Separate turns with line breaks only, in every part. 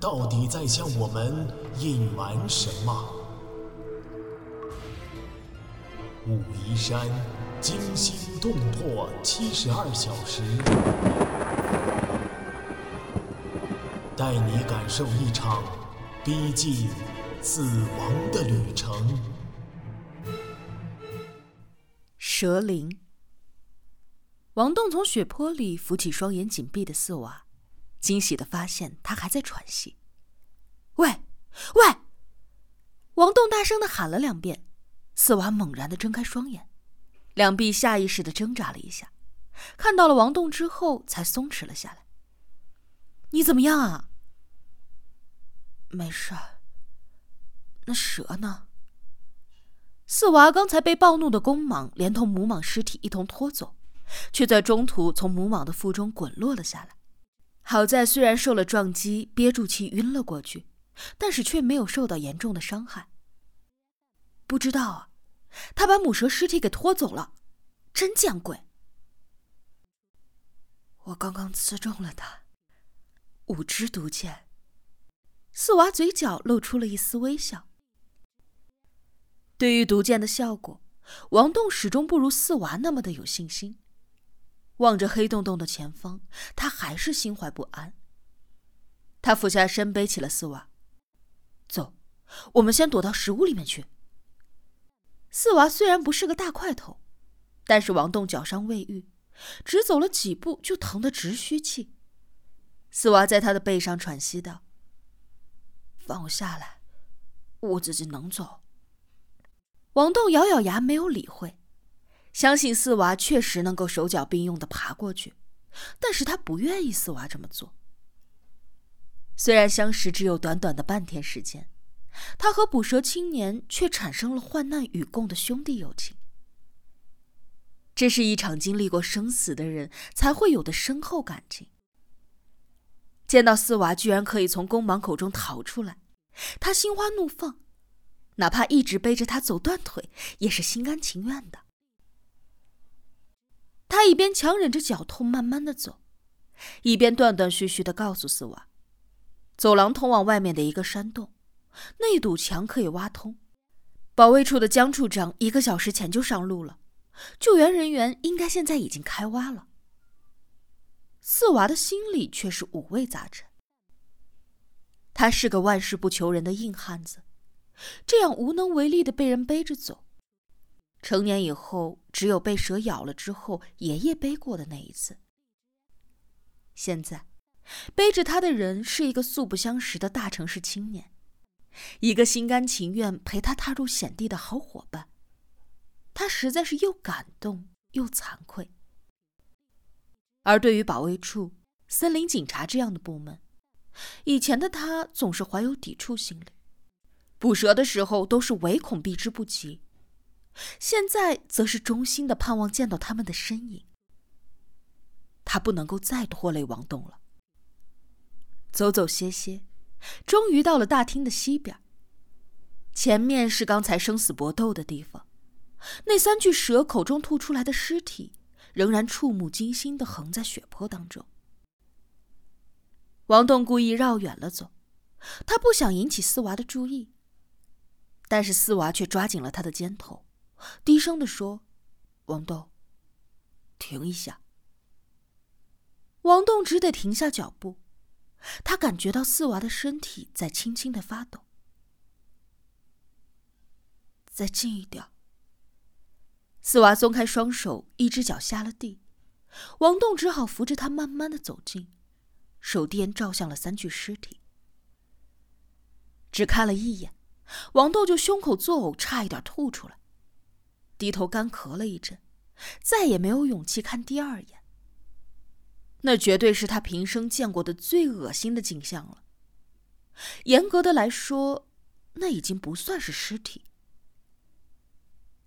到底在向我们隐瞒什么？武夷山惊心动魄七十二小时，带你感受一场逼近死亡的旅程。
蛇灵。王栋从血泊里扶起双眼紧闭的四娃，惊喜的发现他还在喘息。喂，喂！王栋大声的喊了两遍，四娃猛然的睁开双眼，两臂下意识的挣扎了一下，看到了王栋之后才松弛了下来。你怎么样啊？
没事。那蛇呢？
四娃刚才被暴怒的公蟒连同母蟒尸体一同拖走，却在中途从母蟒的腹中滚落了下来。好在虽然受了撞击，憋住气晕了过去，但是却没有受到严重的伤害。不知道啊，他把母蛇尸体给拖走了，真见鬼！
我刚刚刺中了他，五支毒箭。
四娃嘴角露出了一丝微笑。对于毒箭的效果，王栋始终不如四娃那么的有信心。望着黑洞洞的前方，他还是心怀不安。他俯下身背起了四娃，我们先躲到食物里面去。四娃虽然不是个大块头，但是王栋脚伤未愈，只走了几步就疼得直吁气。四娃在他的背上喘息道：“
放我下来，我自己能走。”
王栋咬咬牙，没有理会，相信四娃确实能够手脚并用的爬过去，但是他不愿意四娃这么做。虽然相识只有短短的半天时间，他和捕蛇青年却产生了患难与共的兄弟友情。这是一场经历过生死的人才会有的深厚感情。见到四娃居然可以从公蟒口中逃出来，他心花怒放。哪怕一直背着他走断腿，也是心甘情愿的。他一边强忍着脚痛慢慢的走，一边断断续续的告诉四娃：“走廊通往外面的一个山洞，那堵墙可以挖通。保卫处的江处长一个小时前就上路了，救援人员应该现在已经开挖了。”四娃的心里却是五味杂陈。他是个万事不求人的硬汉子。这样无能为力的被人背着走，成年以后只有被蛇咬了之后爷爷背过的那一次。现在，背着他的人是一个素不相识的大城市青年，一个心甘情愿陪他踏入险地的好伙伴。他实在是又感动又惭愧。而对于保卫处、森林警察这样的部门，以前的他总是怀有抵触心理。捕蛇的时候都是唯恐避之不及，现在则是衷心的盼望见到他们的身影。他不能够再拖累王栋了。走走歇歇，终于到了大厅的西边。前面是刚才生死搏斗的地方，那三具蛇口中吐出来的尸体，仍然触目惊心的横在血泊当中。王栋故意绕远了走，他不想引起四娃的注意。但是四娃却抓紧了他的肩头，低声的说：“王栋，停一下。”王栋只得停下脚步，他感觉到四娃的身体在轻轻的发抖。
再近一点。
四娃松开双手，一只脚下了地，王栋只好扶着他慢慢的走近，手电照向了三具尸体，只看了一眼。王栋就胸口作呕，差一点吐出来，低头干咳了一阵，再也没有勇气看第二眼。那绝对是他平生见过的最恶心的景象了。严格的来说，那已经不算是尸体。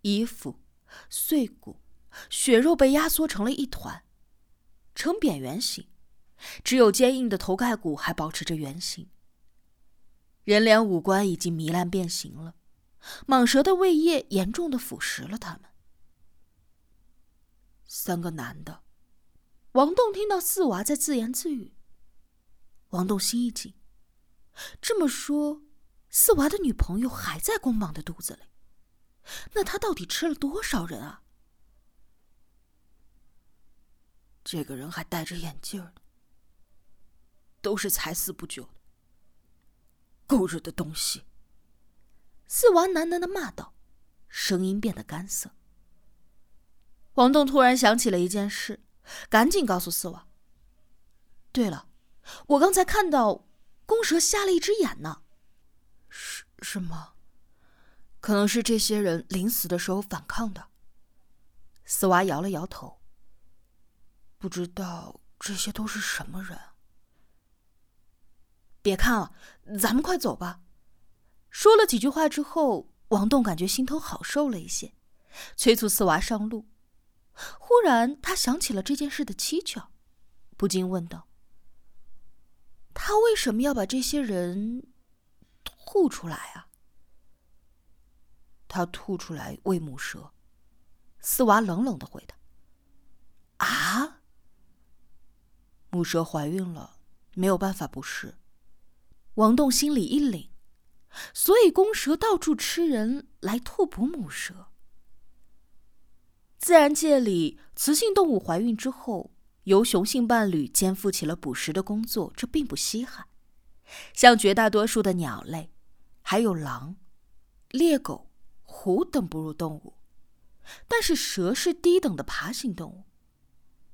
衣服、碎骨、血肉被压缩成了一团，呈扁圆形，只有坚硬的头盖骨还保持着圆形。人脸五官已经糜烂变形了，蟒蛇的胃液严重的腐蚀了他们。三个男的，王栋听到四娃在自言自语。王栋心一紧，这么说，四娃的女朋友还在公蟒的肚子里，那他到底吃了多少人啊？这个人还戴着眼镜呢，都是才死不久的。狗日的东西！四娃喃喃的骂道，声音变得干涩。王栋突然想起了一件事，赶紧告诉四娃：“对了，我刚才看到公蛇瞎了一只眼呢。”“是是吗？可能是这些人临死的时候反抗的。”四娃摇了摇头。不知道这些都是什么人。别看了，咱们快走吧。说了几句话之后，王栋感觉心头好受了一些，催促四娃上路。忽然，他想起了这件事的蹊跷，不禁问道：“他为什么要把这些人吐出来啊？”他吐出来喂母蛇。四娃冷冷的回答：“啊？母蛇怀孕了，没有办法不是。”王栋心里一凛，所以公蛇到处吃人来吐哺母蛇。自然界里，雌性动物怀孕之后，由雄性伴侣肩负起了捕食的工作，这并不稀罕。像绝大多数的鸟类，还有狼、猎狗、虎等哺乳动物，但是蛇是低等的爬行动物。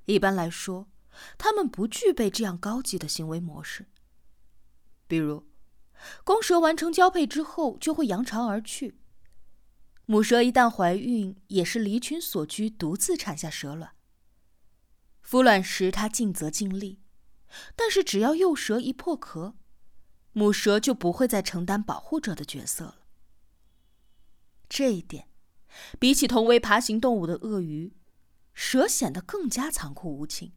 一般来说，它们不具备这样高级的行为模式。比如，公蛇完成交配之后就会扬长而去。母蛇一旦怀孕，也是离群所居，独自产下蛇卵。孵卵时，它尽责尽力，但是只要幼蛇一破壳，母蛇就不会再承担保护者的角色了。这一点，比起同为爬行动物的鳄鱼，蛇显得更加残酷无情。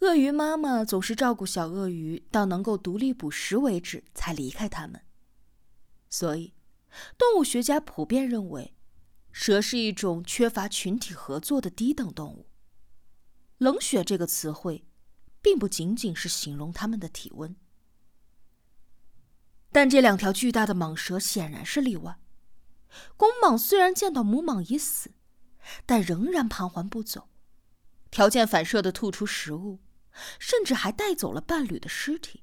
鳄鱼妈妈总是照顾小鳄鱼到能够独立捕食为止，才离开它们。所以，动物学家普遍认为，蛇是一种缺乏群体合作的低等动物。冷血这个词汇，并不仅仅是形容它们的体温。但这两条巨大的蟒蛇显然是例外。公蟒虽然见到母蟒已死，但仍然盘桓不走，条件反射的吐出食物。甚至还带走了伴侣的尸体。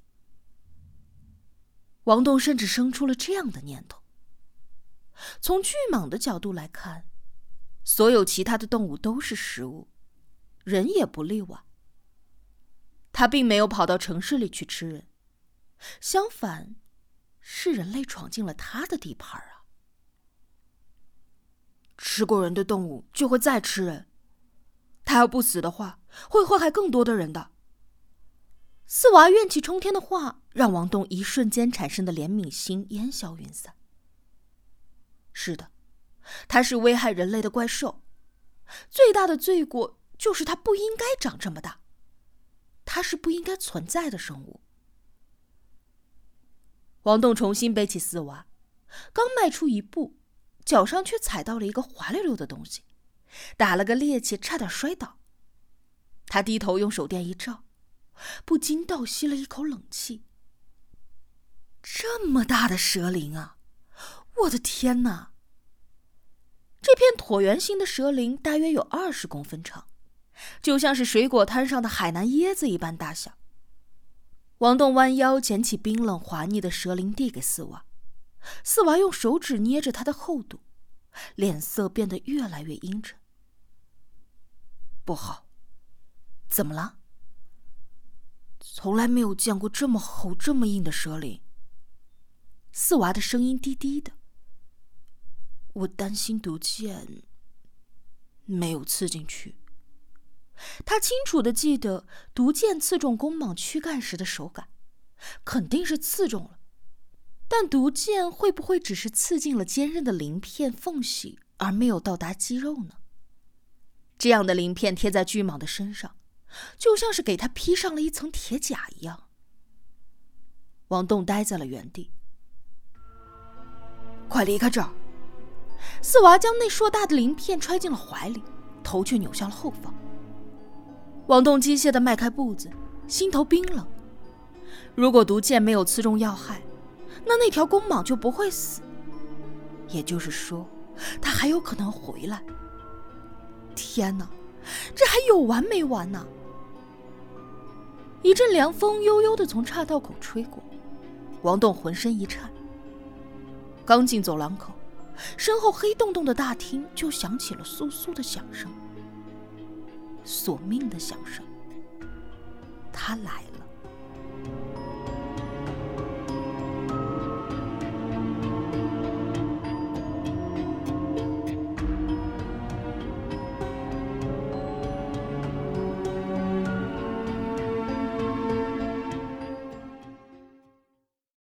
王栋甚至生出了这样的念头：从巨蟒的角度来看，所有其他的动物都是食物，人也不例外。他并没有跑到城市里去吃人，相反，是人类闯进了他的地盘啊！吃过人的动物就会再吃人，他要不死的话，会祸害更多的人的。四娃怨气冲天的话，让王栋一瞬间产生的怜悯心烟消云散。是的，它是危害人类的怪兽，最大的罪过就是它不应该长这么大，它是不应该存在的生物。王栋重新背起四娃，刚迈出一步，脚上却踩到了一个滑溜溜的东西，打了个趔趄，差点摔倒。他低头用手电一照。不禁倒吸了一口冷气。这么大的蛇灵啊！我的天哪！这片椭圆形的蛇鳞大约有二十公分长，就像是水果摊上的海南椰子一般大小。王栋弯腰捡起冰冷滑腻的蛇鳞，递给四娃。四娃用手指捏着它的厚度，脸色变得越来越阴沉。不好，怎么了？从来没有见过这么厚、这么硬的蛇鳞。四娃的声音低低的。我担心毒箭没有刺进去。他清楚的记得毒箭刺中公蟒躯干时的手感，肯定是刺中了。但毒箭会不会只是刺进了坚韧的鳞片缝隙，而没有到达肌肉呢？这样的鳞片贴在巨蟒的身上，就像是给它披上了一层铁甲一样。王栋呆在了原地。快离开这儿！四娃将那硕大的鳞片揣进了怀里，头却扭向了后方。王栋机械的迈开步子，心头冰冷。如果毒箭没有刺中要害，那那条公蟒就不会死。也就是说，它还有可能回来。天哪，这还有完没完呢？一阵凉风悠悠的从岔道口吹过，王栋浑身一颤。刚进走廊口，身后黑洞洞的大厅就响起了簌簌的响声。索命的响声，他来了。